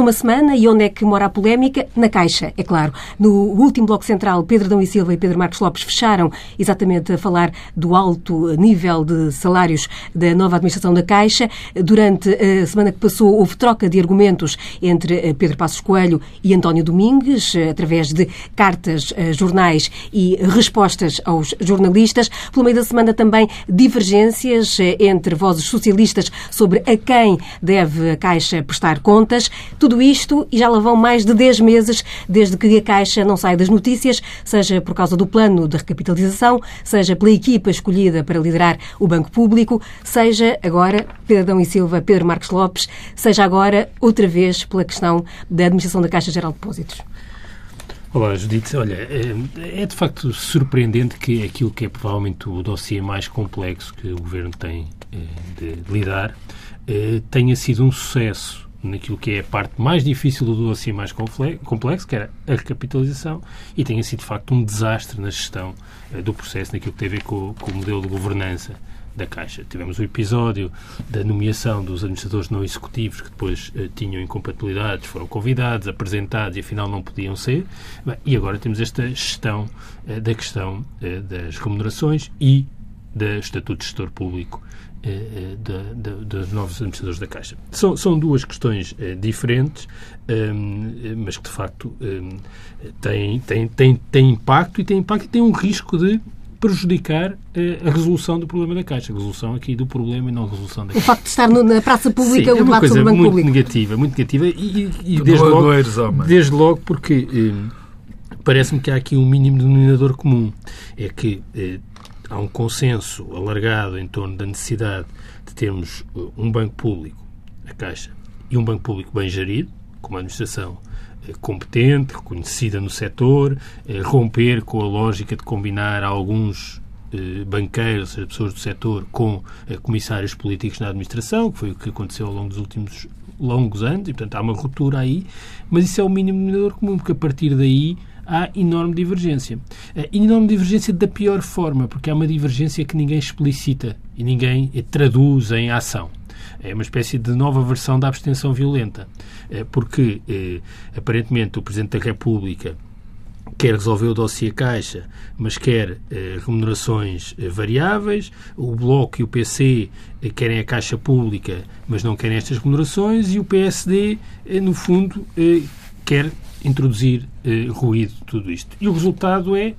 Passou uma semana e onde é que mora a polémica? Na Caixa, é claro. No último Bloco Central, Pedro Dão e Silva e Pedro Marcos Lopes fecharam exatamente a falar do alto nível de salários da nova administração da Caixa. Durante a semana que passou, houve troca de argumentos entre eh, Pedro Passos Coelho e António Domingues, eh, através de cartas, eh, jornais e respostas aos jornalistas. Pelo meio da semana também divergências entre vozes socialistas sobre a quem deve a Caixa prestar contas. Tudo isto e já lá vão mais de 10 meses desde que a Caixa não sai das notícias, seja por causa do plano de recapitalização, seja pela equipa escolhida para liderar o Banco Público, seja agora Pedro Adão e Silva, Pedro Marcos Lopes, seja agora outra vez pela questão da administração da Caixa Geral de Depósitos. Olá, Judite. Olha, é, é de facto surpreendente que aquilo que é provavelmente o dossiê mais complexo que o Governo tem eh, de lidar eh, tenha sido um sucesso naquilo que é a parte mais difícil do dossiê mais complexo, que era a recapitalização, e tenha sido, de facto, um desastre na gestão uh, do processo, naquilo que tem a ver com, com, o modelo de governança da Caixa. Tivemos o episódio da nomeação dos administradores não executivos que depois uh, tinham incompatibilidades, foram convidados, apresentados e afinal não podiam ser. Bem, e agora temos esta gestão uh, da questão das remunerações e do Estatuto de Gestor Público eh, eh, dos novos administradores da Caixa. São, são duas questões eh, diferentes, ehm, mas que de facto ehm, têm, têm, têm, têm impacto e têm impacto e têm um risco de prejudicar a resolução do problema da Caixa. A resolução aqui do problema e não a resolução da Caixa. O facto de estar na praça pública, Sim, é uma coisa muito público. negativa, muito negativa e, e desde, logo, desde logo porque parece-me que há aqui um mínimo denominador comum. É que há um consenso alargado em torno da necessidade de termos uh, um banco público, a Caixa, e um banco público bem gerido, com uma administração uh, competente, reconhecida no setor, uh, romper com a lógica de combinar alguns banqueiros, seja, pessoas do setor, com comissários políticos na administração, que foi o que aconteceu ao longo dos últimos longos anos, e portanto há uma ruptura aí, mas isso é o mínimo denominador comum, porque a partir daí há enorme divergência. Uh, enorme divergência da pior forma, porque há uma divergência que ninguém explicita e ninguém eh, traduz em ação. É uma espécie de nova versão da abstenção violenta, eh, porque aparentemente o Presidente da República quer resolver o dossiê Caixa, mas quer eh, remunerações eh, variáveis. O Bloco e o PC eh, querem a Caixa Pública, mas não querem estas remunerações. E o PSD, no fundo, quer introduzir eh, ruído tudo isto. E o resultado é eh,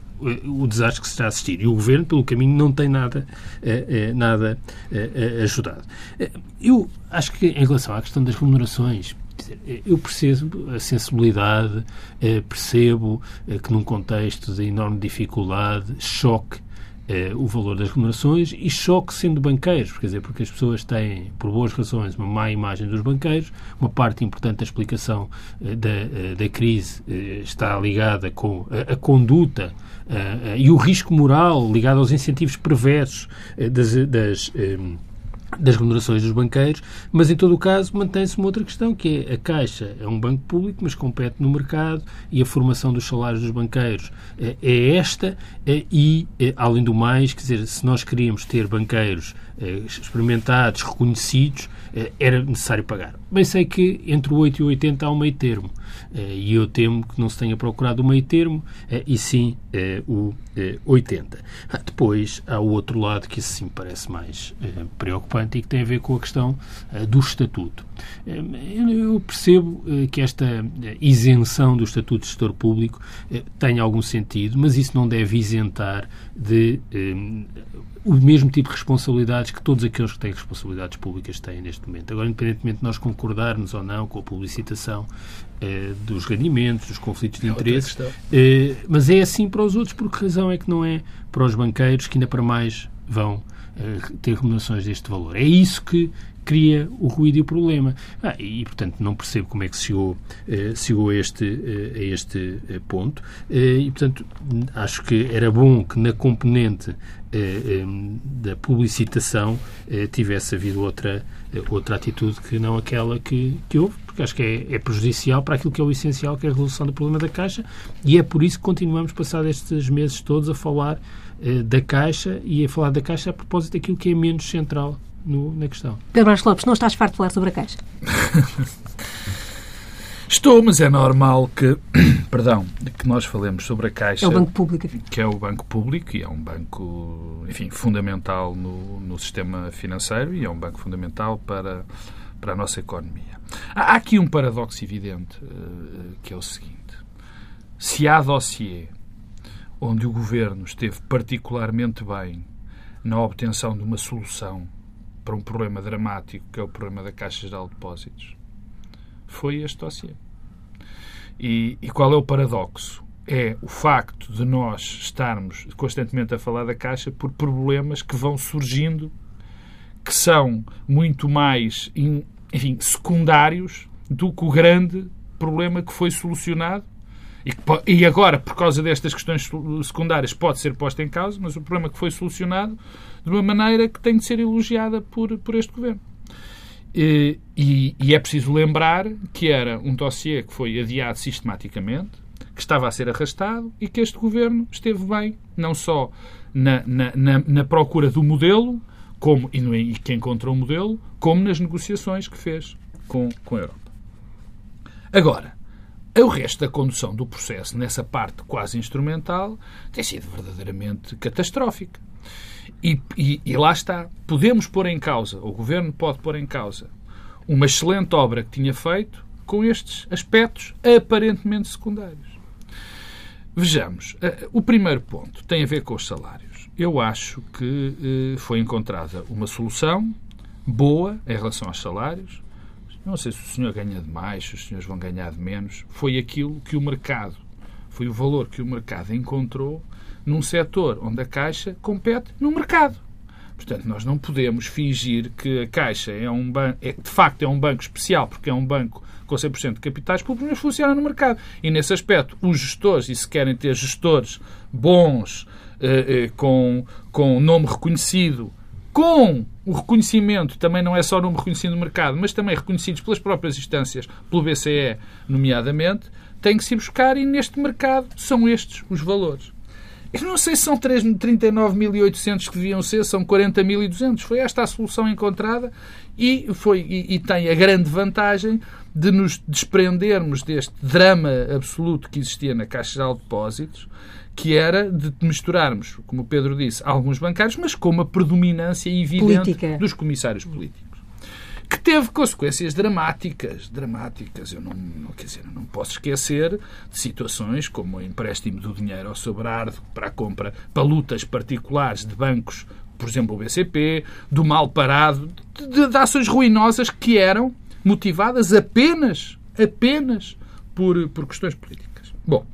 o desastre que se está a assistir. E o Governo, pelo caminho, não tem nada, eh, nada ajudado. Eu acho que, em relação à questão das remunerações, eu percebo a sensibilidade, percebo que num contexto de enorme dificuldade, choque eh, o valor das remunerações e choque sendo banqueiros, quer dizer, porque as pessoas têm, por boas razões, uma má imagem dos banqueiros. Uma parte importante da explicação eh, da, eh, da crise está ligada com a, a conduta e o risco moral ligado aos incentivos perversos das, das das remunerações dos banqueiros, mas em todo o caso mantém-se uma outra questão, que é a Caixa é um banco público, mas compete no mercado e a formação dos salários dos banqueiros é, é esta é, e, é, além do mais, quer dizer, se nós queríamos ter banqueiros experimentados, reconhecidos, era necessário pagar. Bem sei que entre o 8 e o 80 há um meio termo e eu temo que não se tenha procurado o meio termo e sim o 80. Ah, depois há o outro lado que sim parece mais preocupante e que tem a ver com a questão do estatuto. Eu percebo que esta isenção do estatuto de gestor público tem algum sentido, mas isso não deve isentar de o mesmo tipo de responsabilidades que todos aqueles que têm responsabilidades públicas têm neste momento. Agora, independentemente de nós concordarmos ou não com a publicitação eh, dos rendimentos, dos conflitos de é interesse, eh, mas é assim para os outros, porque razão é que não é para os banqueiros que ainda para mais vão eh, ter remunerações deste valor. É isso que cria o ruído e o problema. Ah, e, portanto, não percebo como é que chegou, eh, chegou a este, eh, este ponto. E, portanto, acho que era bom que na componente da publicitação tivesse havido outra, outra atitude que não aquela que, que houve, porque acho que é, é, prejudicial para aquilo que é o essencial, que é a resolução do problema da Caixa, e é por isso que continuamos, passados estes meses todos, a falar da Caixa e a falar da Caixa a propósito daquilo que é menos central no, na questão. Pedro Marcos Lopes, não estás farto de falar sobre a Caixa? Estou, mas é normal que, perdão, que nós falemos sobre a Caixa. É o Banco Público, enfim. Que é o Banco Público e é um banco, enfim, fundamental no, no sistema financeiro e é um banco fundamental para, para a nossa economia. Há aqui um paradoxo evidente, uh, que é o seguinte. Se há dossiê onde o Governo esteve particularmente bem na obtenção de uma solução para um problema dramático, que é o problema da Caixa Geral de Depósitos, foi este dossiê. E, e qual é o paradoxo? É o facto de nós estarmos constantemente a falar da Caixa por problemas que vão surgindo que são muito mais, enfim, secundários do que o grande problema que foi solucionado e, e agora, por causa destas questões secundárias, pode ser posto em causa, mas o problema que foi solucionado de uma maneira que tem de ser elogiada por, por este governo. E, e, e, é preciso lembrar que era um dossiê que foi adiado sistematicamente, que estava a ser arrastado e que este governo esteve bem, não só na, na, na, na procura do modelo, como, e, no, e que encontrou o modelo, como nas negociações que fez com, com a Europa. Agora, o resto da condução do processo, nessa parte quase instrumental, tem sido verdadeiramente catastrófica. E, e, e, lá está. Podemos pôr em causa, o Governo pode pôr em causa, uma excelente obra que tinha feito com estes aspectos aparentemente secundários. Vejamos. Eh, o primeiro ponto tem a ver com os salários. Eu acho que eh, foi encontrada uma solução boa em relação aos salários não sei se o senhor ganha de mais, se os senhores vão ganhar de menos. Foi aquilo que o mercado, foi o valor que o mercado encontrou num setor onde a Caixa compete no mercado. Portanto, nós não podemos fingir que a Caixa é um banco, é, de facto é um banco especial, porque é um banco com 100% de capitais públicos, mas funciona no mercado. E nesse aspecto, os gestores, e se querem ter gestores bons, eh, eh, com, com nome reconhecido, com o reconhecimento, também não é só nome reconhecido mercado, mas também reconhecidos pelas próprias instâncias, pelo BCE, nomeadamente, tem que se buscar e neste mercado são estes os valores. Eu não sei se são 39.800 que deviam ser, são 40.200. Foi esta a solução encontrada e, foi, e, e, tem a grande vantagem de nos desprendermos deste drama absoluto que existia na Caixa Geral de Depósitos, que era de misturarmos, como o Pedro disse, alguns bancários, mas com uma predominância evidente Política. dos comissários políticos. Que teve consequências dramáticas, dramáticas. Eu não, não, quer dizer, não posso esquecer de situações como o empréstimo do dinheiro ao sobrardo para a compra, para lutas particulares de bancos, por exemplo, o BCP, do mal parado, de, de, de ações ruinosas que eram motivadas apenas, apenas por, por questões políticas. Bom,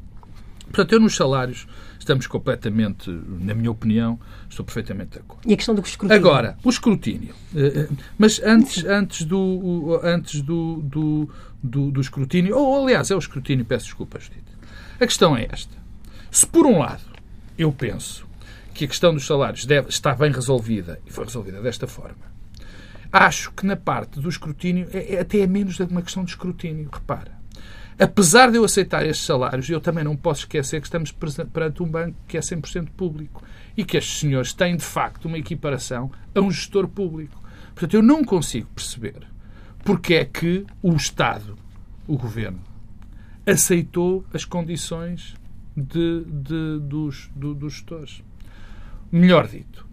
Portanto, eu nos salários estamos completamente, na minha opinião, estou perfeitamente de acordo. E a questão do escrutínio? Agora, o escrutínio. Eh, eh, mas antes, antes, do, antes do, do, do, do escrutínio, ou aliás, é o escrutínio, peço desculpa, Judite. A questão é esta. Se por um lado eu penso que a questão dos salários deve, está bem resolvida, e foi resolvida desta forma, acho que na parte do escrutínio é, é até é menos uma questão de escrutínio. Repara apesar de eu aceitar estes salários, eu também não posso esquecer que estamos perante um banco que é 100% público e que estes senhores têm, de facto, uma equiparação a um gestor público. Portanto, eu não consigo perceber porque é que o Estado, o Governo, aceitou as condições de, de, dos, do, dos gestores. Melhor dito,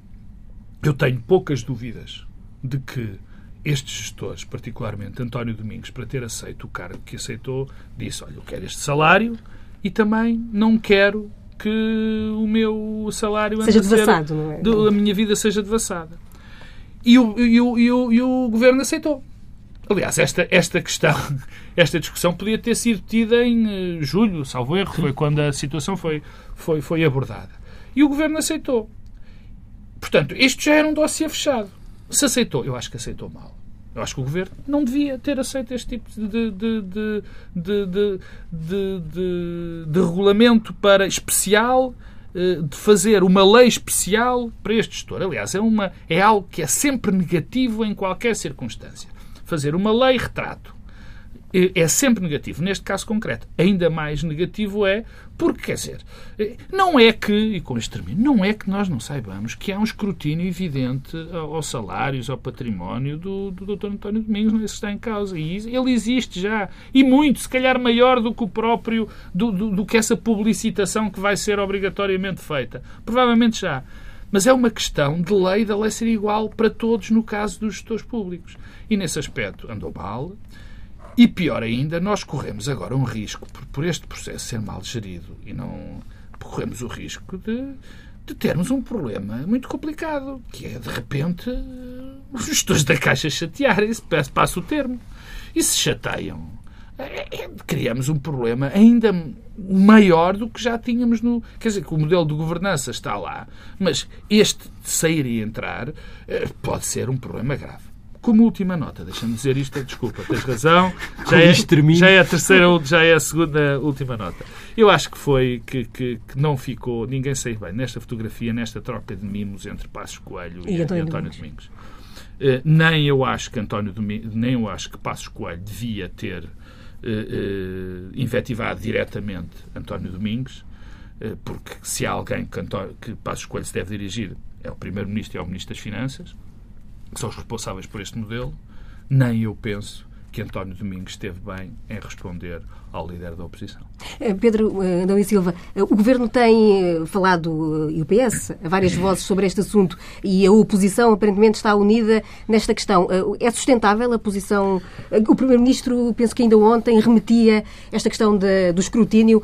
eu tenho poucas dúvidas de que estes gestores, particularmente António Domingos, para ter aceito o cargo que aceitou, disse: Olha, eu quero este salário e também não quero que o meu salário seja devassado, não é? a minha vida seja devassada. E o, e o, e o, e o governo aceitou. Aliás, esta, esta questão, esta discussão podia ter sido tida em uh, julho, salvo erro, foi quando a situação foi, foi, foi abordada. E o governo aceitou. Portanto, este já era um dossiê fechado. Se aceitou, eu acho que aceitou mal. Eu acho que o governo não devia ter aceito este tipo de, de, de, de, regulamento para especial, eh, de fazer uma lei especial para este gestor. Aliás, é, uma, é algo que é sempre negativo em qualquer circunstância. Fazer uma lei retrato é sempre negativo. Neste caso concreto, ainda mais negativo é porque, quer dizer, não é que, e com este termino, não é que nós não saibamos que há um escrutínio evidente aos salários, ao património do, do Dr. António Domingos, não é isso que está em causa. E ele existe já. E muito, se calhar maior do que o próprio, do, do, do que essa publicitação que vai ser obrigatoriamente feita. Provavelmente já. Mas é uma questão de lei da lei ser igual para todos no caso dos gestores públicos. E nesse aspecto andou mal. E pior ainda, nós corremos agora um risco, por, por este processo ser mal gerido, e não corremos o risco de, de termos um problema muito complicado, que é, de repente, os gestores da Caixa chatearem-se, passo o termo, e se chateiam. É, é, criamos um problema ainda maior do que já tínhamos no. Quer dizer, que o modelo de governança está lá, mas este sair e entrar eh, pode ser um problema grave. Como última nota, deixa-me dizer isto, desculpa, tens razão, já é, já é a terceira, já é a segunda última nota. Eu acho que foi que, que, que não ficou, ninguém saiu bem nesta fotografia, nesta troca de mimos entre Passos Coelho e, e António, António Domingos. Domingos. Uh, nem eu acho que António Domingos, nem eu acho que Passos Coelho devia ter uh, uh, invetivado diretamente António Domingos, porque se há alguém que, António, que Passos Coelho se deve dirigir é o Primeiro-Ministro e é o Ministro das Finanças, que são os responsáveis por este modelo, nem eu penso que António Domingos esteve bem em responder ao líder da oposição. Eh, Pedro eh, Adão e Silva, eh, o Governo tem falado, e o PS, várias vozes sobre este assunto e a oposição aparentemente está unida nesta questão. É sustentável a posição? O Primeiro-Ministro, penso que ainda ontem, remetia esta questão de, do escrutínio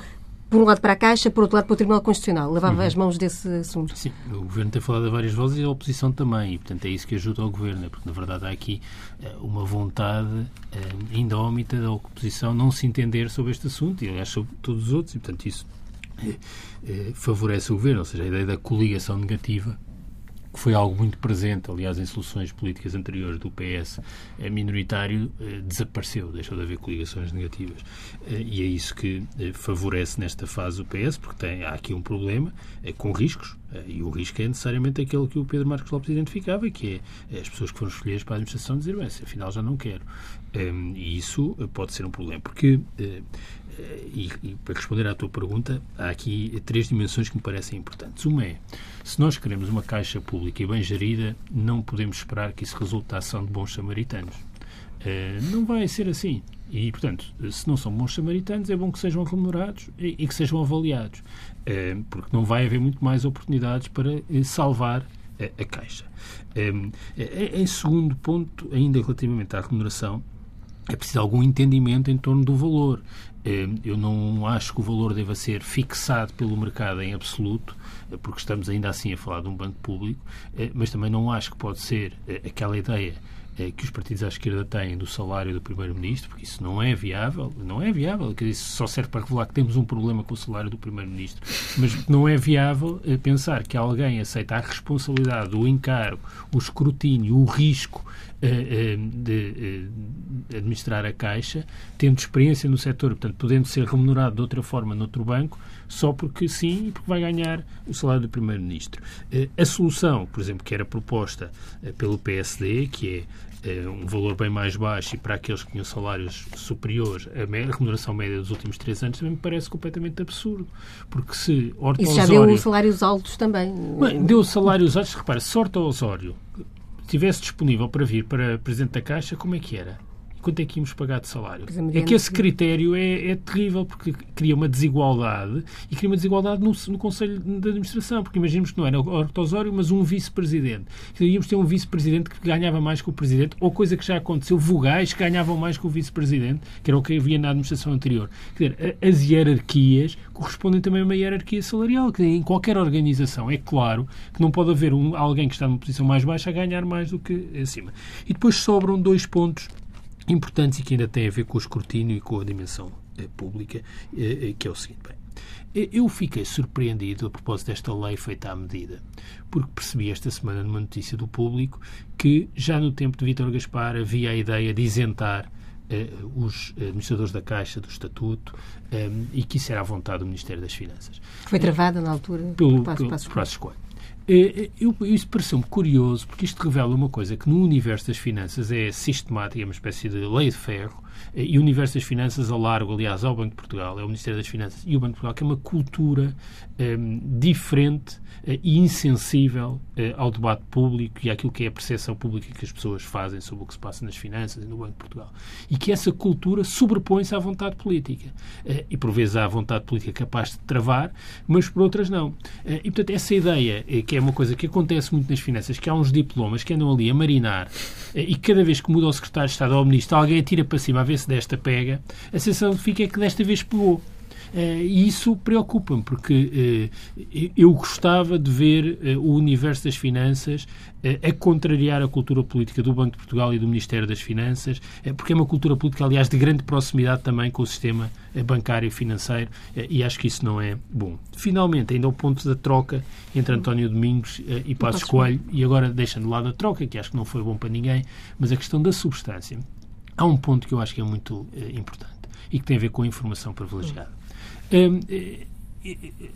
por um lado para a Caixa, por outro lado para o Tribunal Constitucional. Lavava uhum. as mãos desse assunto. Sim, o Governo tem falado a várias vozes e a oposição também, e portanto é isso que ajuda ao Governo, porque na verdade há aqui eh, uma vontade eh, indómita da oposição não se entender sobre este assunto, e aliás sobre todos os outros, e portanto isso eh, favorece o Governo, ou seja, a ideia da coligação negativa foi algo muito presente, aliás, em soluções políticas anteriores do PS é minoritário, eh, desapareceu, deixou de haver coligações negativas. Eh, e é isso que eh, favorece nesta fase o PS, porque tem, há aqui um problema com riscos, e o risco é necessariamente aquele que o Pedro Marcos Lopes identificava, que é as pessoas que foram escolhidas para a administração dizer, bem, afinal já não quero. E isso pode ser um problema, porque e, e, para responder à tua pergunta, há aqui três dimensões que me parecem importantes. Uma é, se nós queremos uma caixa pública e bem gerida, não podemos esperar que isso resulte da ação de bons samaritanos. Uh, não vai ser assim. E, portanto, se não são bons samaritanos, é bom que sejam remunerados e, e que sejam avaliados, uh, porque não vai haver muito mais oportunidades para uh, salvar a Caixa. em segundo ponto, ainda relativamente à remuneração, é preciso algum entendimento em torno do valor. Eu não acho que o valor deva ser fixado pelo mercado em absoluto, porque estamos ainda assim a falar de um banco público, mas também não acho que pode ser aquela ideia que os partidos à esquerda têm do salário do Primeiro-Ministro, porque isso não é viável, não é viável, que isso só serve para revelar que temos um problema com o salário do Primeiro-Ministro, mas não é viável pensar que alguém aceita a responsabilidade, o encargo, o escrutínio, o risco eh, de eh, administrar a Caixa, tendo experiência no setor, portanto, podendo ser remunerado de outra forma noutro banco, só porque sim e porque vai ganhar o salário do Primeiro-Ministro. Eh, a solução, por exemplo, que era proposta pelo PSD, que é um valor bem mais baixo e para aqueles que tinham salários superiores à remuneração média dos últimos três anos também me parece completamente absurdo. Porque se Horta Isso já Osório, deu salários altos também. Deu salários altos, repara, se Horta Osório estivesse disponível para vir para Presidente da Caixa, como é que era? Quanto é que íamos pagar de salário? É que esse critério é, é, terrível, porque cria uma desigualdade e cria uma desigualdade no, no Conselho de Administração, porque imaginemos que não era o Hortosório, mas um vice-presidente. Então, íamos ter um vice-presidente que ganhava mais que o presidente, ou coisa que já aconteceu, vogais que ganhavam mais que o vice-presidente, que era o que havia na administração anterior. Quer dizer, as hierarquias correspondem também a uma hierarquia salarial, que em qualquer organização é claro que não pode haver um, alguém que está numa posição mais baixa a ganhar mais do que acima. E depois sobram dois pontos importantes e que ainda têm a ver com o escrutínio e com a dimensão eh, pública, eh, eh, que é o seguinte. Bem, eu fiquei surpreendido a propósito desta lei feita à medida, porque percebi esta semana numa notícia do público que já no tempo de Vítor Gaspar havia a ideia de isentar os administradores da Caixa do Estatuto um, e que isso era à vontade do Ministério das Finanças. Foi travada na altura pelo, pelo Passos Coelho. É, é, eu, isso pareceu-me curioso, porque isto revela uma coisa que no universo das finanças é sistemática, é uma espécie de lei de ferro, e o universo das finanças, ao largo, aliás, ao Banco de Portugal, é o Ministério das Finanças e o Banco de Portugal, que é uma cultura um, diferente uh, e insensível uh, ao debate público e àquilo que é a percepção pública que as pessoas fazem sobre o que se passa nas finanças e no Banco de Portugal. E que essa cultura sobrepõe-se à vontade política. Uh, e, por vezes, há vontade política capaz de travar, mas por outras não. e, portanto, essa ideia, que é uma coisa que acontece muito nas finanças, que há uns diplomas que andam ali a marinar e cada vez que muda o secretário de Estado ou o ministro, alguém atira para cima a ver se desta pega, a sensação que fica é que desta vez pegou. Eh, e isso preocupa-me, porque eh, eu gostava de ver eh, o universo das finanças a contrariar a cultura política do Banco de Portugal e do Ministério das Finanças, porque é uma cultura política, aliás, de grande proximidade também com o sistema bancário e financeiro, e acho que isso não é bom. Finalmente, ainda o ponto da troca entre António Domingos e Passos Coelho, e agora deixando de lado a troca, que acho que não foi bom para ninguém, mas a questão da substância. Há um ponto que eu acho que é muito importante e que tem a ver com a informação privilegiada. Um, eh,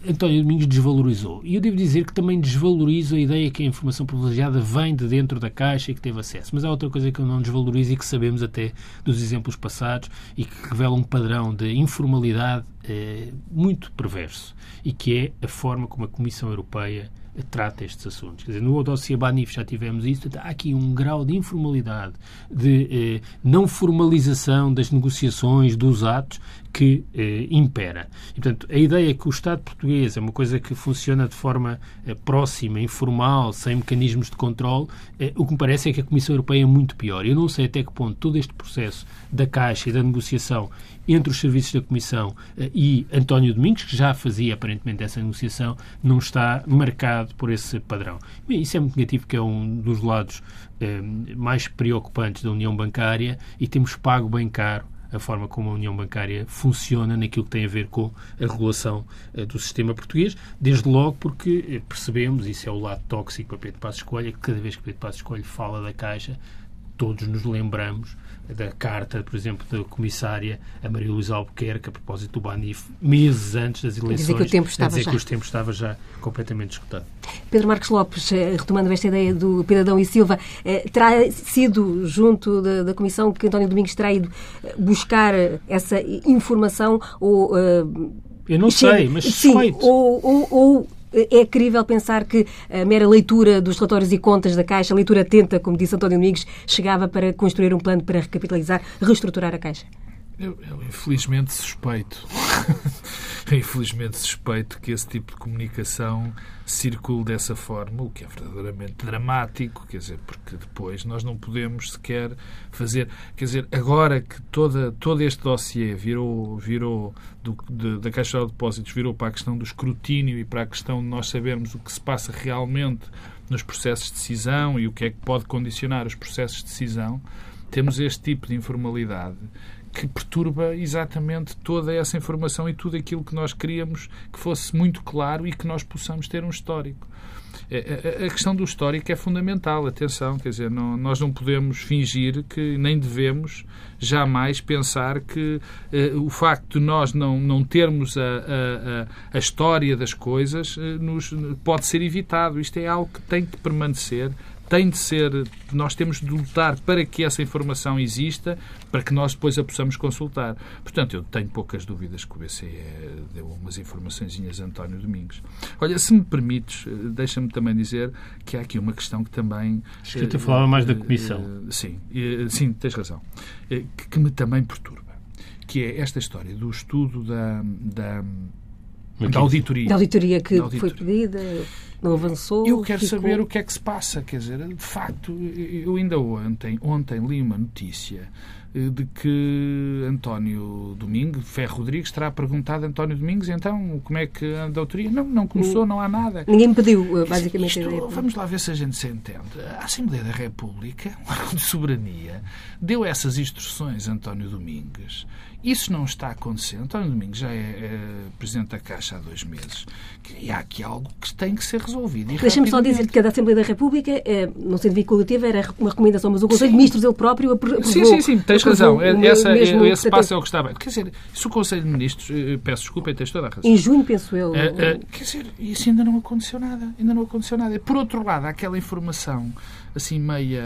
António Domingos desvalorizou. E eu devo dizer que também desvalorizo a ideia que a informação privilegiada vem de dentro da Caixa e que teve acesso. Mas há outra coisa que eu não desvalorizo e que sabemos até dos exemplos passados e que revela um padrão de informalidade eh, muito perverso e que é a forma como a Comissão Europeia trata estes assuntos. Quer dizer, no dossiê Banif já tivemos isso, há aqui um grau de informalidade, de eh, não formalização das negociações, dos atos, que eh, impera. E, portanto, a ideia é que o Estado português é uma coisa que funciona de forma eh, próxima, informal, sem mecanismos de controle, eh, o que me parece é que a Comissão Europeia é muito pior. Eu não sei até que ponto todo este processo da Caixa e da negociação entre os serviços da Comissão eh, e António Domingos, que já fazia aparentemente essa negociação, não está marcado por esse padrão. Bem, isso é muito negativo, que é um dos lados eh, mais preocupantes da União Bancária e temos pago bem caro a forma como a União Bancária funciona naquilo que tem a ver com a regulação uh, do sistema português, desde logo porque uh, percebemos, isso é o lado tóxico para Pedro Passos Coelho, é que cada vez que Pedro Passos Coelho fala da Caixa, todos nos lembramos da carta, por exemplo, da comissária a Maria Luísa Albuquerque, a propósito do Banif, meses antes das eleições, dizer que o tempo estava já. que o tempo estava já completamente escutado. Pedro Marcos Lopes, eh, retomando esta ideia do Pedradão e Silva, eh, terá sido junto da, da Comissão que António Domingos terá ido eh, buscar essa informação ou... Eu não sei, mas suspeito. Sim, ou, ou, ou é crível pensar que a mera leitura dos relatórios e contas da Caixa, a leitura atenta, como disse António Domingos, chegava para construir um plano para recapitalizar, reestruturar a Caixa? Eu, eu infelizmente suspeito. infelizmente suspeito que esse tipo de comunicação circule dessa forma, o que é verdadeiramente dramático, quer dizer, porque depois nós não podemos sequer fazer, quer dizer, agora que toda, todo este dossiê virou, virou do, de, da Caixa de Depósitos, virou para a questão do escrutínio e para a questão de nós sabermos o que se passa realmente nos processos de decisão e o que é que pode condicionar os processos de decisão, temos este tipo de informalidade que perturba exatamente toda essa informação e tudo aquilo que nós queríamos que fosse muito claro e que nós possamos ter um histórico. É, é, a questão do histórico é fundamental, atenção, quer dizer, não, nós não podemos fingir que nem devemos jamais pensar que o facto de nós não, não termos a, a, a história das coisas nos, pode ser evitado. Isto é algo que tem que permanecer tem de ser, nós temos de lutar para que essa informação exista, para que nós depois a possamos consultar. Portanto, eu tenho poucas dúvidas que o BCE deu umas informações a António Domingos. Olha, se me permites, deixa-me também dizer que há aqui uma questão que também... Acho que falava mais da Comissão. Uh, sim, uh, sim, tens razão. Uh, que, que me também perturba, que é esta história do estudo da, da da auditoria. Da auditoria que auditoria. foi pedida, não avançou. Eu quero ficou... saber o que é que se passa. Quer dizer, de facto, eu ainda ontem, ontem li uma notícia eh, de que António Domingos, Ferro Rodrigues, terá perguntado a António Domingos, então, como é que anda a autoria? Não, não começou, não há nada. Ninguém pediu, eh, basicamente. Isto, vamos lá ver se a gente se entende. A Assembleia da República, um órgão de soberania, deu essas instruções a António Domingos isso não está acontecendo. António Domingos já é, é Presidente da Caixa há dois meses. E há aqui algo que tem que ser resolvido. Deixa-me só dizer que a da Assembleia da República, é, não sendo vinculativa, era uma recomendação, mas o Conselho de Ministros, ele próprio, aprovou. Sim, sim, sim, tens razão. Essa, mesmo, esse passo é o que está bem. Quer dizer, se o Conselho de Ministros, eh, peço desculpa, tens toda a razão. Em junho, penso eu. É, é, quer dizer, isso ainda não aconteceu nada. Ainda não aconteceu nada. Por outro lado, aquela informação assim meia.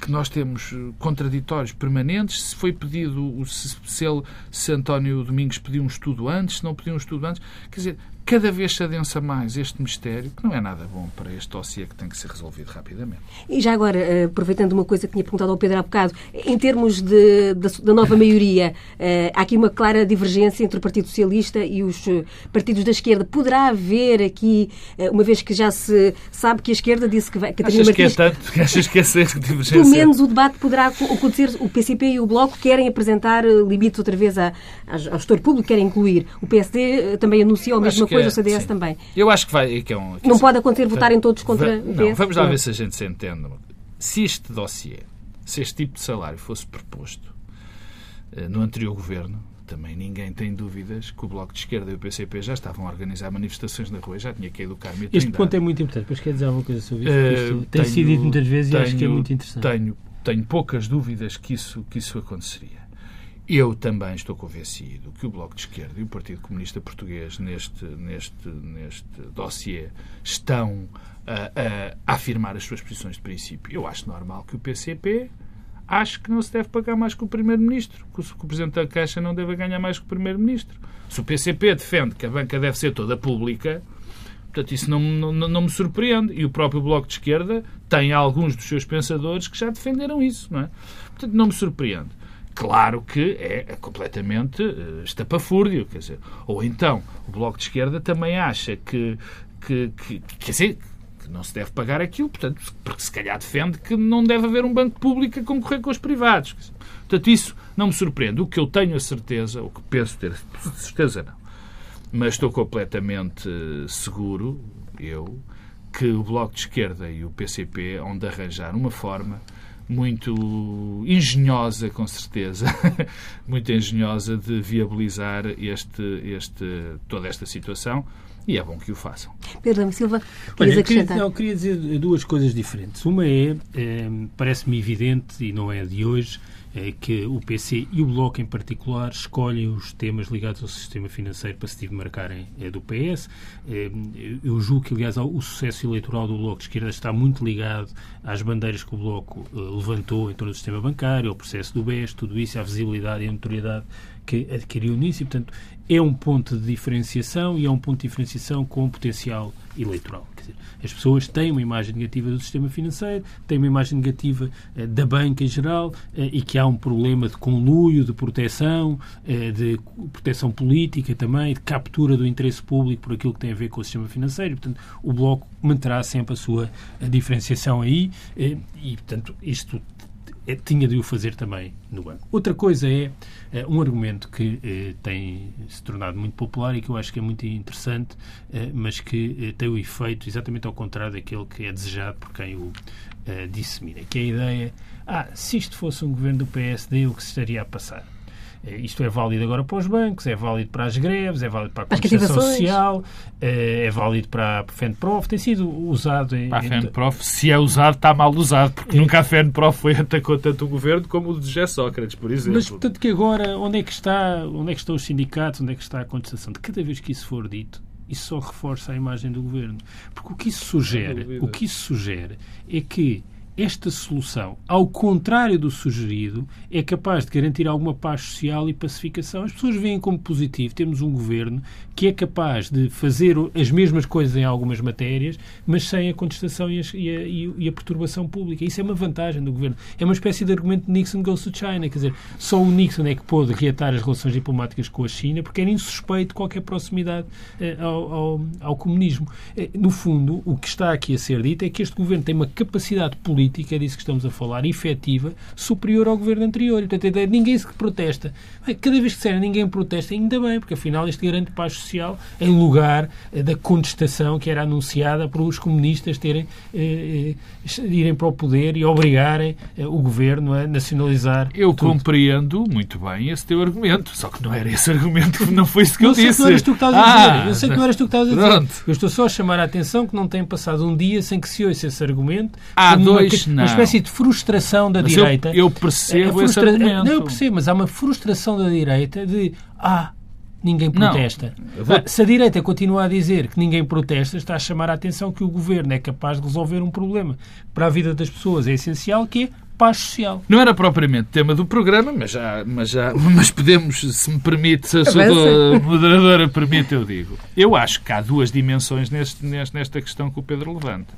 Que nós temos contraditórios permanentes. Se foi pedido, se, se, ele, se António Domingos pediu um estudo antes, se não pediu um estudo antes. Quer dizer, cada vez se adensa mais este mistério, que não é nada bom para este dossiê que tem que ser resolvido rapidamente. E já agora, eh, aproveitando uma coisa que tinha perguntado ao Pedro há bocado, em termos de, da, da, nova maioria, eh, há aqui uma clara divergência entre o Partido Socialista e os eh, partidos da esquerda. Poderá haver aqui, uma vez que já se sabe que a esquerda disse que vai... Catarina achas Martins, que é tanto? Achas que essa divergência... Pelo menos o debate poderá acontecer. O PCP e o Bloco querem apresentar limites outra vez ao gestor público, querem incluir. O PSD também anunciou a mesma coisa coisa, o CDS sim. também. Eu acho que vai. Que é um, que não pode acontecer votarem todos contra o PS? vamos lá ver se a gente se entende. Se este dossiê, se este tipo de salário fosse proposto uh, no anterior governo, também ninguém tem dúvidas que o Bloco de Esquerda e o PCP já estavam a organizar manifestações na rua, já tinha que educar me Este ponto é muito importante, pois quer dizer alguma coisa sobre isso? Uh, tem tenho, sido dito muitas vezes tenho, e acho que é muito interessante. Tenho, tenho poucas dúvidas que isso, que isso aconteceria. Eu também estou convencido que o Bloco de Esquerda e o Partido Comunista Português, neste, neste, neste dossiê, estão a, a, afirmar as suas posições de princípio. Eu acho normal que o PCP ache que não se deve pagar mais que o Primeiro-Ministro, que o Presidente da Caixa não deve ganhar mais que o Primeiro-Ministro. Se o PCP defende que a banca deve ser toda pública, portanto, isso não, não, não me surpreende. E o próprio Bloco de Esquerda tem alguns dos seus pensadores que já defenderam isso, não é? Portanto, não me surpreende. Claro que é completamente uh, estapafúrdio, quer dizer, ou então o Bloco de Esquerda também acha que, que, que quer dizer, que não se deve pagar aquilo, portanto, porque se calhar defende que não deve haver um banco público a concorrer com os privados. Portanto, isso não me surpreende. O que eu tenho a certeza, o que penso ter certeza não, mas estou completamente seguro, eu, que o Bloco de Esquerda e o PCP hão de arranjar uma forma muito engenhosa, com certeza, muito engenhosa de viabilizar este, este, toda esta situação e é bom que o façam. Pedro Silva, Olha, eu queria, não, queria dizer duas coisas diferentes. Uma é, é parece-me evidente, e não é de hoje, é que o PC e o Bloco em particular escolhem os temas ligados ao sistema financeiro para se demarcarem é, do PS. É, eu julgo que, aliás, o sucesso eleitoral do Bloco de Esquerda está muito ligado às bandeiras que o Bloco eh, levantou em torno do sistema bancário, ao processo do BES, tudo isso, à visibilidade e à notoriedade que adquiriu nisso e, portanto, é um ponto de diferenciação e é um ponto de diferenciação com potencial eleitoral. Dizer, as pessoas têm uma imagem negativa do sistema financeiro, têm uma imagem negativa eh, da banca em geral eh, e que há um problema de conluio, de proteção, eh, de proteção política também, de captura do interesse público por aquilo que tem a ver com o sistema financeiro. Portanto, o Bloco manterá sempre a sua a diferenciação aí eh, e, portanto, isto é, tinha de o fazer também no banco. Outra coisa é, é um argumento que eh, tem se tornado muito popular e que eu acho que é muito interessante, mas que tem o efeito exatamente ao contrário daquele que é desejado por quem o dissemina, que é a ideia, ah, se isto fosse um governo do PSD, o que se estaria a passar? Eh, isto é válido agora para os bancos, é válido para as greves, é válido para a comunicação social, eh, é válido para a FENPROF, tem sido usado em... Para a FENPROF, se é usado, está mal usado, porque é. nunca a FENPROF foi atacou tanto o governo como o de José Sócrates, por exemplo. Mas, portanto, que agora, onde é que, está, onde é que estão os sindicatos, onde é que está a contestação? De cada vez que isso for dito, isso só reforça a imagem do governo. Porque o que isso sugere, o que isso sugere é que esta solução, ao contrário do sugerido, é capaz de garantir alguma paz social e pacificação. As pessoas veem como positivo. Temos um governo que é capaz de fazer as mesmas coisas em algumas matérias, mas sem a contestação e a, e a, e a perturbação pública. Isso é uma vantagem do governo. É uma espécie de argumento de Nixon goes to China. Quer dizer, só o Nixon é que pôde reatar as relações diplomáticas com a China porque era insuspeito qualquer proximidade eh, ao, ao, ao comunismo. Eh, no fundo, o que está aqui a ser dito é que este governo tem uma capacidade política política, é disso que estamos a falar, efetiva, superior ao governo anterior. E, portanto, ninguém se protesta. Cada vez que disserem ninguém protesta, ainda bem, porque afinal isto garante paz social em lugar eh, da contestação que era anunciada por os comunistas terem, eh, eh, irem para o poder e obrigarem eh, o governo a nacionalizar. Eu tudo. compreendo muito bem esse teu argumento, só que não era esse argumento, não foi isso que eu, eu disse. Que não eras tu que estás a dizer. Ah, eu sei que não eras tu que estás a dizer. Pronto. Eu estou só a chamar a atenção que não tem passado um dia sem que se ouça esse argumento. Há dois não. Uma espécie de frustração da mas direita. Eu, eu percebo frustra... esse argumento. Não, eu percebo, mas há uma frustração da direita de ah, ninguém protesta. Vou... Se a direita continua a dizer que ninguém protesta, está a chamar a atenção que o governo é capaz de resolver um problema para a vida das pessoas. É essencial que é paz social. Não era propriamente tema do programa, mas já, mas já, mas podemos, se me permite, se a sua moderadora permite, eu digo. Eu acho que há duas dimensões neste, nesta questão que o Pedro levanta.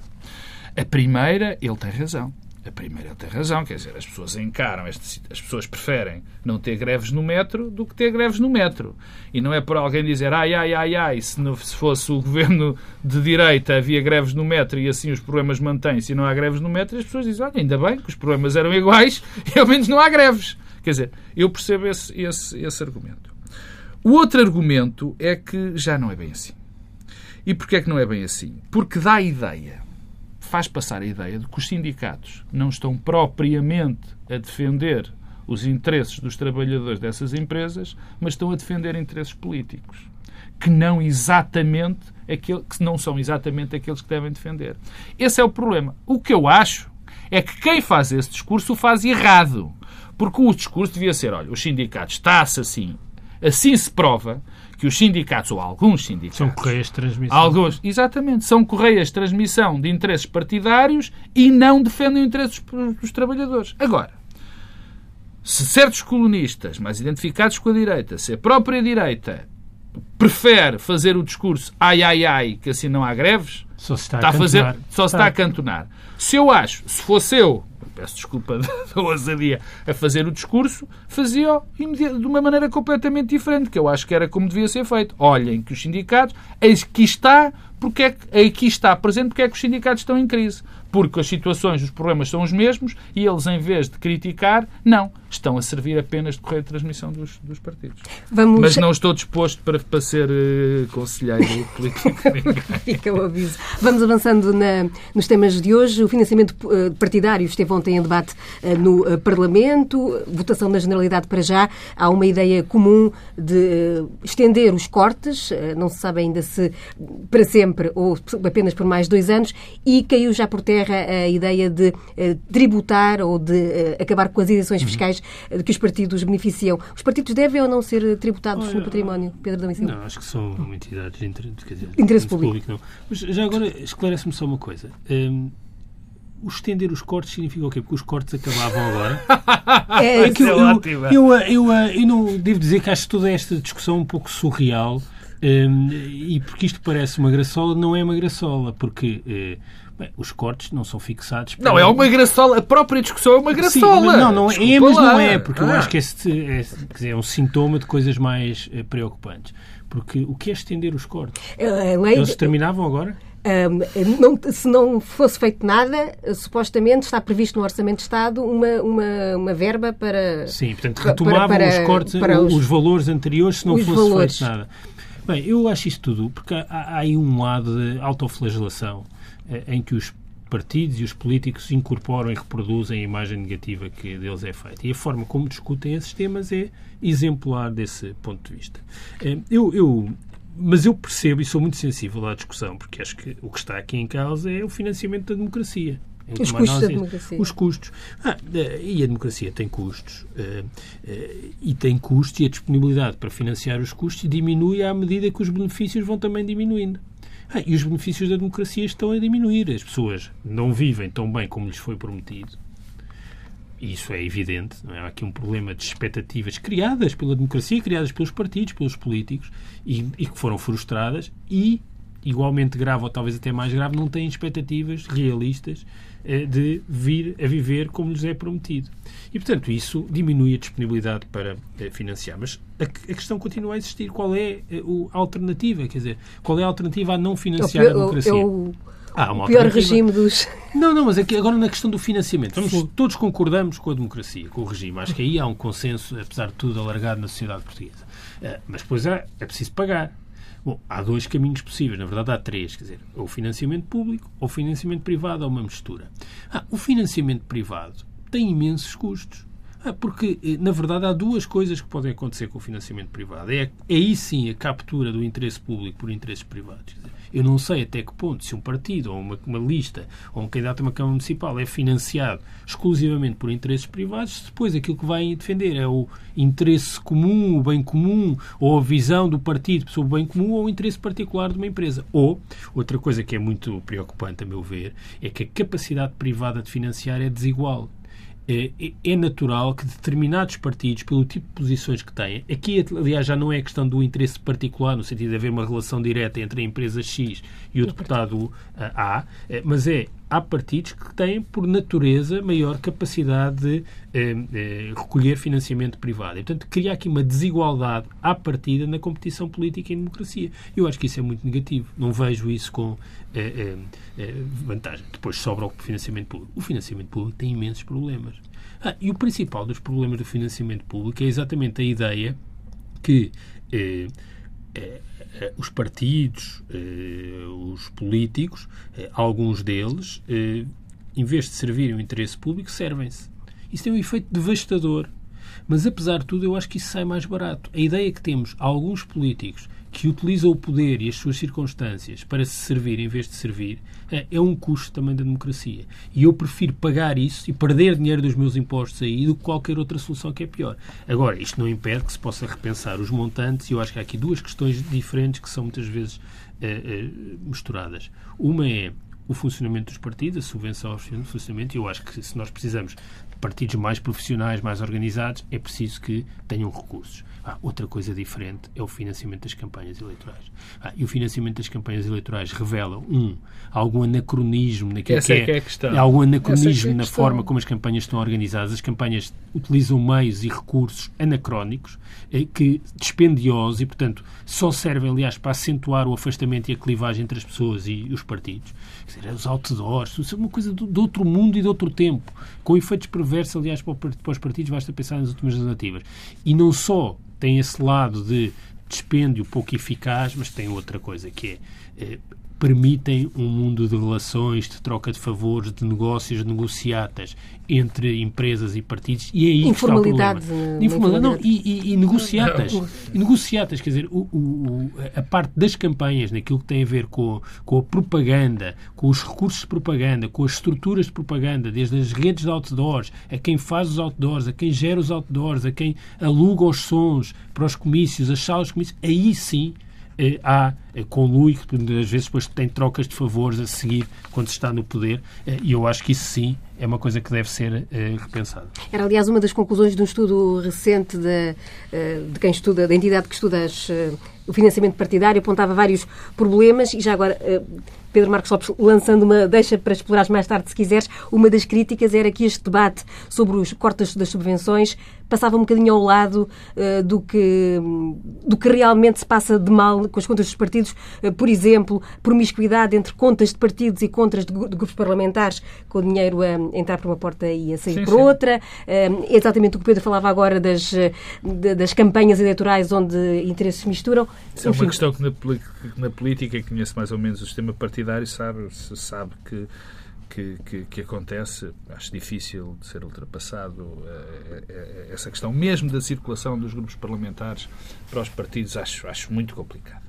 A primeira, ele tem razão. A primeira tem razão, quer dizer, as pessoas encaram, este, as pessoas preferem não ter greves no metro do que ter greves no metro. E não é por alguém dizer, ai, ai, ai, ai, se, não, se fosse o governo de direita havia greves no metro e assim os problemas mantêm-se e não há greves no metro, as pessoas dizem, olha, ainda bem que os problemas eram iguais e ao menos não há greves. Quer dizer, eu percebo esse, esse, esse argumento. O outro argumento é que já não é bem assim. E porquê é que não é bem assim? Porque dá a ideia faz passar a ideia de que os sindicatos não estão propriamente a defender os interesses dos trabalhadores dessas empresas, mas estão a defender interesses políticos que não exatamente aquele, que não são exatamente aqueles que devem defender. Esse é o problema. O que eu acho é que quem faz esse discurso o faz errado. Porque o discurso devia ser, olha, os sindicatos está-se assim, assim se prova que os sindicatos, ou alguns sindicatos... São correias de transmissão. Alguns, exatamente, são correias de transmissão de interesses partidários e não defendem os interesses dos trabalhadores. Agora, se certos colonistas, mais identificados com a direita, se a própria direita prefere fazer o discurso ai, ai, ai, que assim não há greves, só se está, está a, fazer, só se está a cantonar. Se eu acho, se fosse eu, peço desculpa da ousadia, a fazer o discurso, fazia-o de uma maneira completamente diferente, que eu acho que era como devia ser feito. Olhem que os sindicatos, aqui está, porque é que, aqui está presente porque é que os sindicatos estão em crise. Porque as situações, os problemas são os mesmos e eles, em vez de criticar, não estão a servir apenas de correio de transmissão dos, dos partidos. Vamos... Mas não estou disposto para, para ser uh, conselheiro político. Fica o aviso. Vamos avançando na, nos temas de hoje. O financiamento uh, partidário esteve ontem em debate uh, no Parlamento. Votação na Generalidade para já. Há uma ideia comum de estender os cortes. não se sabe ainda se para sempre ou apenas por mais dois anos. E caiu já por terra a ideia de tributar ou de acabar com as isenções uhum. fiscais de que os partidos beneficiam. Os partidos devem ou não ser tributados Olha, no património, Pedro Domicílio? Não, acho que são entidades de interesse, quer dizer, interesse público. público não. Mas já agora esclarece-me só uma coisa. Um, o estender os cortes significa o quê? Porque os cortes acabavam agora? é, é que eu, eu, eu, eu, eu, não devo dizer que acho toda esta discussão um pouco surreal um, e porque isto parece uma graçola, não é uma graçola, porque uh, Bem, os cortes não são fixados. Não, é uma graçola. A própria discussão é uma graçola. Sim, não, não é, mas não é, porque ah. eu acho que esse é, dizer, é um sintoma de coisas mais eh, preocupantes. Porque o que é estender os cortes? Lei... Eles terminavam agora? Um, não, se não fosse feito nada, supostamente está previsto no Orçamento de Estado uma, uma, uma verba para. Sim, portanto, retomavam para, para, os cortes, para os, os, valores anteriores se não fosse valores. feito nada. Bem, eu acho isto tudo, porque há, há aí um lado de autoflagelação eh, em que os partidos e os políticos incorporam e reproduzem a imagem negativa que deles é feita. E a forma como discutem esses temas é exemplar desse ponto de vista. Eh, eu, eu, mas eu percebo e sou muito sensível à discussão, porque acho que o que está aqui em causa é o financiamento da democracia. Os custos da democracia. Os custos. Ah, eh, e a democracia tem custos. e tem custos e a disponibilidade para financiar os custos diminui à medida que os benefícios vão também diminuindo. Ah, e os benefícios da democracia estão a diminuir. As pessoas não vivem tão bem como lhes foi prometido. Isso é evidente. Não é? Há aqui um problema de expectativas criadas pela democracia, criadas pelos partidos, pelos políticos, e, e que foram frustradas e igualmente grave ou talvez até mais grave, não têm expectativas realistas eh, de vir a viver como lhes é prometido. E, portanto, isso diminui a disponibilidade para eh, financiar. Mas a, questão continua a existir. Qual é eh, a alternativa? Quer dizer, qual é a alternativa a não financiar eu, a democracia? Eu, ah, o pior regime dos. Não, não, mas aqui, agora na questão do financiamento. Vamos, todos concordamos com a democracia, com o regime. Acho que aí há um consenso, apesar de tudo, alargado na sociedade portuguesa. Mas depois é, é preciso pagar. Bom, há dois caminhos possíveis, na verdade há três, quer dizer, ou financiamento público ou financiamento privado, ou uma mistura. Ah, o financiamento privado tem imensos custos. Ah, porque, eh, na verdade, há duas coisas que podem acontecer com o financiamento privado. É, é aí sim a captura do interesse público por interesses privados. Dizer, Eu não sei até que ponto, se um partido ou uma, uma lista ou um candidato a uma Câmara Municipal é financiado exclusivamente por interesses privados, depois aquilo que vai defender é o interesse comum, o bem comum, ou a visão do partido sobre o bem comum, ou o interesse particular de uma empresa. Ou, outra coisa que é muito preocupante, a meu ver, é que a capacidade privada de financiar é desigual. É, é, é natural que determinados partidos, pelo tipo de posições que têm, aqui, aliás, já não é questão do interesse particular, no sentido de haver uma relação direta entre a empresa X e o deputado A, é, mas é há partidos que têm, por natureza, maior capacidade de eh, eh, recolher financiamento privado. E, portanto, cria aqui uma desigualdade à partida na competição política e democracia. Eu acho que isso é muito negativo. Não vejo isso com eh, vantagem. Depois sobra o financiamento público. O financiamento público tem imensos problemas. Ah, e o principal dos problemas do financiamento público é exatamente a ideia que eh, os partidos, eh, os políticos, eh, alguns deles, em vez de servirem o interesse público, servem-se. Isso tem um efeito devastador. Mas, apesar de tudo, eu acho que isso sai mais barato. A ideia é que temos alguns políticos que utiliza o poder e as suas circunstâncias para se servir em vez de servir, é, é um custo também da democracia. E eu prefiro pagar isso e perder dinheiro dos meus impostos aí do que qualquer outra solução que é pior. Agora, isto não impede que se possa repensar os montantes e eu acho que há aqui duas questões diferentes que são muitas vezes é, é, misturadas. Uma é o funcionamento dos partidos, a subvenção ao funcionamento, e eu acho que se nós precisamos de partidos mais profissionais, mais organizados, é preciso que tenham recursos. Ah, outra coisa diferente é o financiamento das campanhas eleitorais. Ah, e o financiamento das campanhas eleitorais revela, um, algum anacronismo naquilo Essa que é, que é, é a questão. algum anacronismo é, é na forma como as campanhas estão organizadas. As campanhas utilizam meios e recursos anacrónicos, eh, que dispendiosos e, portanto, só servem, aliás, para acentuar o afastamento e a clivagem entre as pessoas e os partidos. Dizer, os outdoors, é uma coisa de outro mundo e de outro tempo, com efeitos perversos, aliás, para os partidos, basta pensar nas últimas legislativas. E não só tem esse lado de dispêndio pouco eficaz, mas tem outra coisa que é eh, permitem um mundo de relações, de troca de favores, de negócios, de negociatas entre empresas e partidos e é aí informalidade, que está o problema. Informalidade, não, e, e, e negociatas. E negociatas, quer dizer, o, o, a parte das campanhas, naquilo que tem a ver com, com a propaganda, com os recursos de propaganda, com as estruturas de propaganda, desde as redes de outdoors, a quem faz os outdoors, a quem gera os outdoors, a quem aluga os sons para os comícios, as salas de comícios, aí sim eh, há eh, conluio, que às vezes depois tem trocas de favores a seguir quando se está no poder, eh, e eu acho que isso sim é uma coisa que deve ser repensada. Era, aliás, uma das conclusões de um estudo recente de, de quem estuda, da entidade que estuda as, o financiamento partidário, apontava vários problemas e já agora Pedro Marcos Lopes lançando uma, deixa para explorar mais tarde se quiseres, uma das críticas era que este debate sobre os cortes das subvenções passava um bocadinho ao lado do, que, do que realmente se passa de mal com as contas dos partidos. Uh, por exemplo, promiscuidade entre contas de partidos e contas de, grupos parlamentares, com o dinheiro a entrar por uma porta e a sair sim, por sim. outra. Uh, exatamente o que o Pedro falava agora das, de, das campanhas eleitorais onde interesses se misturam. Isso é uma questão que na, na política, que conhece mais ou menos o sistema partidário, sabe, sabe que, que, que, que, acontece. Acho difícil de ser ultrapassado essa questão, mesmo da circulação dos grupos parlamentares para os partidos, acho, acho muito complicado.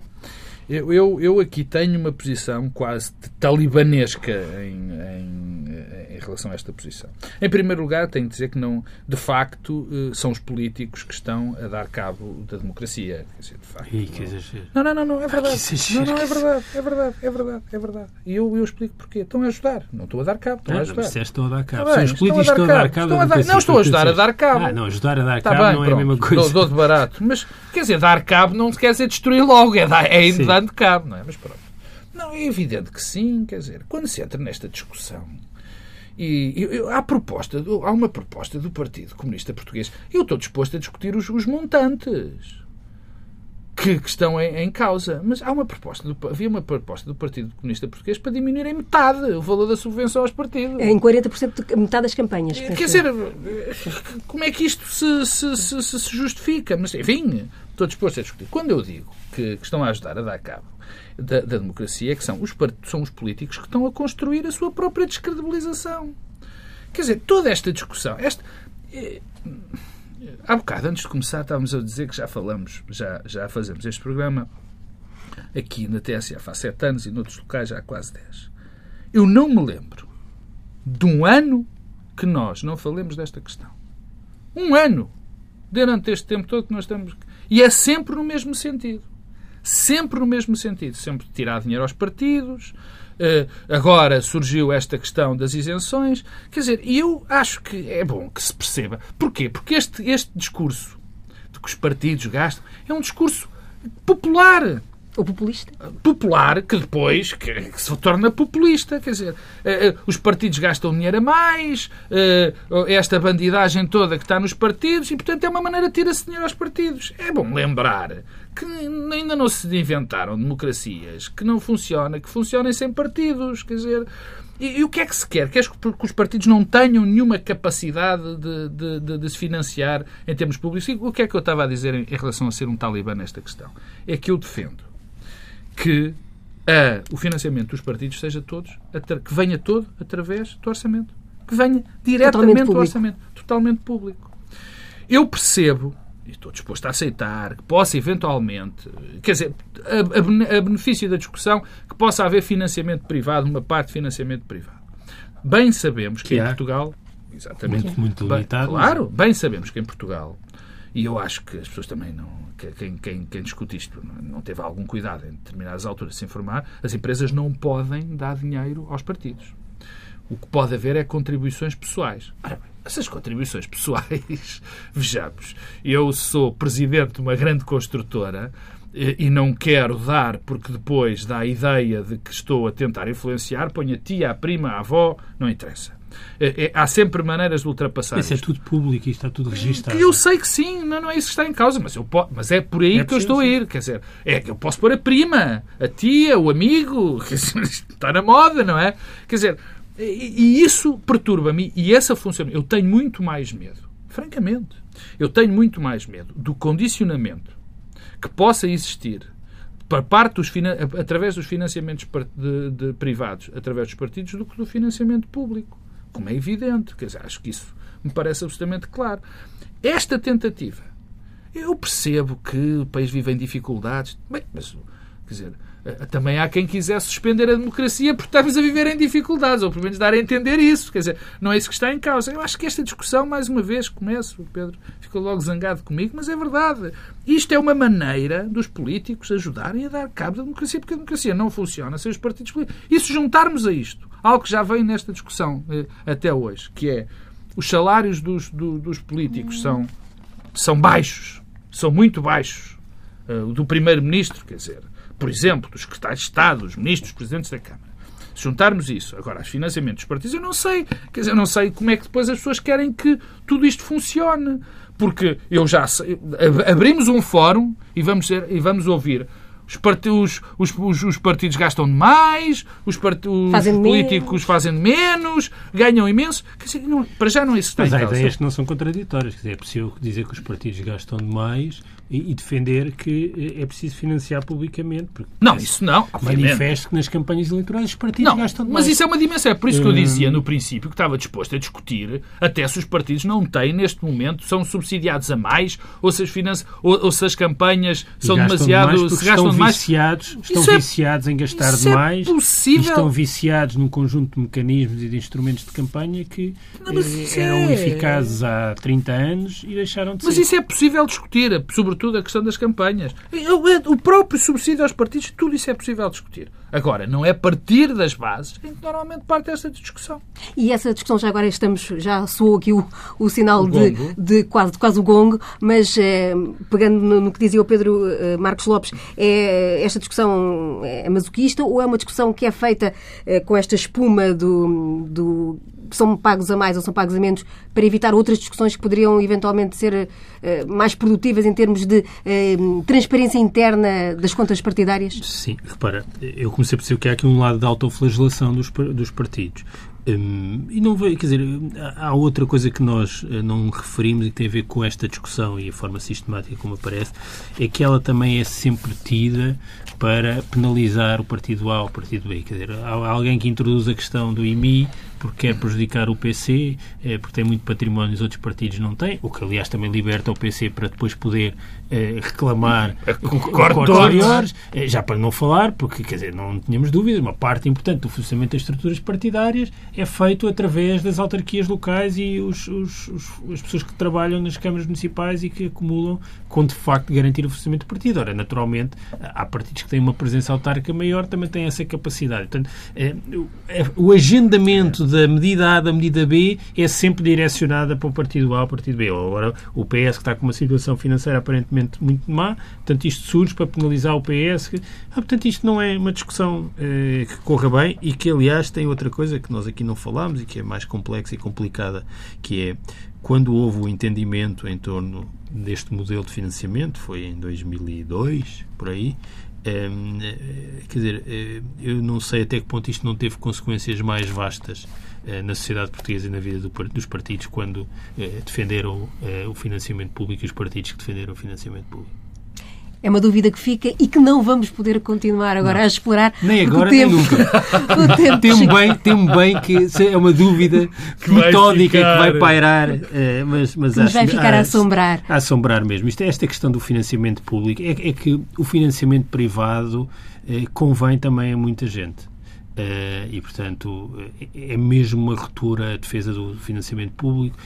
Eu, eu, eu, aqui tenho uma posição quase talibanesca em, em, em, relação a esta posição. Em primeiro lugar, tenho de dizer que não, de facto, eh, são os políticos que estão a dar cabo da democracia. Quer dizer, de facto, Ih, que exagero. Não, não, não, não, é verdade. Não, não, é verdade, é verdade, é verdade, é verdade. E eu, eu explico porquê. Estão a ajudar. Não estou a dar cabo, estão ah, a ajudar. Não, estão a dar cabo. Tá são os políticos estão a dar cabo. Estão a dar, não, estou a ajudar a dar cabo. Ah, não, ajudar a dar tá cabo bem, não é pronto, a mesma coisa. Dou, dou de barato. Mas, quer dizer, dar cabo não quer dizer destruir logo, é, dar, é ir dando cabo, não é? Mas pronto. Não, é evidente que sim, quer dizer, quando se entra nesta discussão e, e há, proposta, há uma proposta do Partido Comunista Português. Eu estou disposto a discutir os, os montantes que, que estão em, em, causa. Mas há uma proposta do, havia uma proposta do Partido Comunista Português para diminuir em metade o valor da subvenção aos partidos. Em 40% de metade das campanhas. Quer dizer, como é que isto se, se, se, se justifica? Mas, enfim, estou disposto a discutir. Quando eu digo que, que estão a ajudar a dar cabo da, da democracia é que são os, são os políticos que estão a construir a sua própria descredibilização. Quer dizer, toda esta discussão, esta, é, há bocado, antes de começar, estávamos a dizer que já falamos, já, já fazemos este programa aqui na TSF há sete anos e noutros locais já há quase dez. Eu não me lembro de um ano que nós não falemos desta questão. Um ano durante este tempo todo que nós estamos. E é sempre no mesmo sentido. Sempre no mesmo sentido. Sempre tirar dinheiro aos partidos. Uh, agora surgiu esta questão das isenções. Quer dizer, eu acho que é bom que se perceba. Porquê? Porque este, este discurso de que os partidos gastam é um discurso popular. Ou populista? Popular, que depois que, que se torna populista. Quer dizer, uh, uh, os partidos gastam dinheiro a mais, uh, esta bandidagem toda que está nos partidos, e portanto é uma maneira de tirar-se dinheiro aos partidos. É bom lembrar que ainda não se inventaram democracias que não funcionam, que funcionem sem partidos. Quer dizer, e, e, o que é que se quer? Quer que os partidos não tenham nenhuma capacidade de, de, de, de, se financiar em termos públicos? E o que é que eu estava a dizer em, em relação a ser um talibã nesta questão? É que eu defendo que a, o financiamento dos partidos seja todos, que venha todo através do orçamento. Que venha diretamente do orçamento. Totalmente público. Eu percebo, e estou disposto a aceitar, que possa eventualmente, quer dizer, a, a, a benefício da discussão, que possa haver financiamento privado, uma parte de financiamento privado. Bem sabemos que, que em Portugal. Exatamente. Muito, muito limitado. Claro, bem sabemos que em Portugal e eu acho que as pessoas também não. Quem, quem, quem discute isto não teve algum cuidado em determinadas alturas de se informar. As empresas não podem dar dinheiro aos partidos. O que pode haver é contribuições pessoais. Ora bem, essas contribuições pessoais, vejamos, eu sou presidente de uma grande construtora e não quero dar porque depois dá a ideia de que estou a tentar influenciar, ponho a tia, a prima, a avó, não interessa. É, é, há sempre maneiras de ultrapassar. Isso é tudo público e está tudo registado. Eu sei que sim, não, não é isso que está em causa, mas, eu posso, mas é por aí é que eu estou a ir. Quer dizer, é que eu posso pôr a prima, a tia, o amigo, está na moda, não é? Quer dizer, e, e isso perturba-me e essa funciona. Eu tenho muito mais medo, francamente, eu tenho muito mais medo do condicionamento que possa existir para parte dos através dos financiamentos de, de, privados, através dos partidos, do que do financiamento público como é evidente. Quer dizer, acho que isso me parece absolutamente claro. Esta tentativa, eu percebo que o país vive em dificuldades, bem, mas, quer dizer, eh, também há quem quiser suspender a democracia porque estamos a viver em dificuldades, ou pelo menos dar a entender isso. Quer dizer, não é isso que está em causa. Eu acho que esta discussão, mais uma vez, começo, Pedro ficou logo zangado comigo, mas é verdade. Isto é uma maneira dos políticos ajudarem a dar cabo da democracia, porque a democracia não funciona sem os partidos políticos. E se juntarmos a isto algo que já vem nesta discussão eh, até hoje, que é os salários dos, do, dos políticos são, são baixos, são muito baixos. Uh, do Primeiro-Ministro, quer dizer, por exemplo, dos secretários de Estado, dos ministros, dos presidentes da Câmara. Se juntarmos isso agora aos financiamentos dos partidos, eu não sei. Quer dizer, eu não sei como é que depois as pessoas querem que tudo isto funcione. Porque eu já sei, abrimos um fórum e vamos, ser, e vamos ouvir os, partidos, os, os, os, partidos gastam mais, os, part, os fazem políticos menos. fazem menos, ganham imenso. Quer dizer, não, para já não é isso Mas há ideias que não são contraditórias. Quer dizer, é possível dizer que os partidos gastam demais e, e defender que é preciso financiar publicamente. Não, isso não. Manifesto que nas campanhas eleitorais os partidos não, gastam demais. Mas isso é uma dimensão. É por isso que eu hum. dizia no princípio que estava disposto a discutir até se os partidos não têm, neste momento, são subsidiados a mais ou se as, finanças, ou, ou se as campanhas são demasiado. se gastam estão viciados, estão isso é- viciados é, em gastar isso demais é possível. e estão viciados num conjunto de mecanismos e de instrumentos de campanha que não, eh, eram é... eficazes há 30 anos e deixaram de mas ser. Mas isso é possível discutir, sobretudo a questão das campanhas. O próprio subsídio aos partidos, tudo isso é possível discutir. Agora, não é a partir das bases em que normalmente parte esta discussão. E essa discussão, já agora estamos, já soou aqui o, o sinal o de, de, quase, de quase o gongo, mas é, pegando no, no, que dizia o Pedro eh, Marcos Lopes, é, esta discussão é masoquista ou é uma discussão que é feita é, com esta espuma do, do são pagos a mais ou são pagos a menos para evitar outras discussões que poderiam eventualmente ser mais produtivas em termos de transparência interna das contas partidárias? Sim, repara, eu comecei a perceber que há aqui um lado de autoflagelação dos, dos partidos. Um, e não veio, quer dizer, há outra coisa que nós eh, não referimos e que tem a ver com esta discussão e a forma sistemática como aparece, é que ela também é sempre tida para penalizar o partido A ou o partido B. Quer dizer, há alguém que introduz a questão do IMI porque quer prejudicar o PC, eh, porque tem muito património e os outros partidos não têm, o que aliás também liberta o PC para depois poder reclamar cortes maiores, eh, já para não falar, porque quer dizer, não tínhamos dúvidas, uma parte importante do funcionamento das estruturas partidárias é feito através das autarquias locais e os, os, os, as pessoas que trabalham nas câmaras municipais e que acumulam com de facto garantir o funcionamento do partido. Ora, naturalmente, há partidos que têm uma presença autárquica maior, também têm essa capacidade. Portanto, é, o agendamento da medida A da medida B é sempre direcionada para o partido A ou o partido B. Agora, o PS que está com uma situação financeira aparentemente muito má, portanto, isto surge para penalizar o PS. Ah, portanto, isto não é uma discussão eh, que corra bem e que, aliás, tem outra coisa que nós aqui não falámos e que é mais complexa e complicada, que é quando houve o entendimento em torno deste modelo de financiamento, foi em 2002, por aí, é, quer dizer, eh, eu não sei até que ponto isto não teve consequências mais vastas eh, na sociedade portuguesa e na vida do, dos partidos quando defenderam o financiamento público e os partidos que defenderam o financiamento público. É uma dúvida que fica e que não vamos poder continuar agora não. a explorar. Nem agora, nem nunca. Tem-me bem, tem bem que é uma dúvida que metódica que vai pairar. É, mas, mas que nos vai ficar a, a, assombrar. A assombrar mesmo. Isto, esta questão do financiamento público é, é que o financiamento privado é, convém também a muita gente. Uh, e, portanto, é, é mesmo uma ruptura a defesa do financiamento público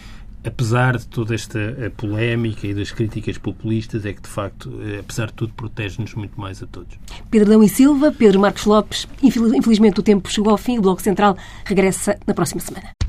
apesar de toda esta eh, polémica e das críticas populistas, é que de facto, eh, apesar de tudo, protege-nos muito mais a todos. Pedro Dão e Silva, Pedro Marcos Lopes, infelizmente o tempo chegou ao fim, o Bloco Central regressa na próxima semana.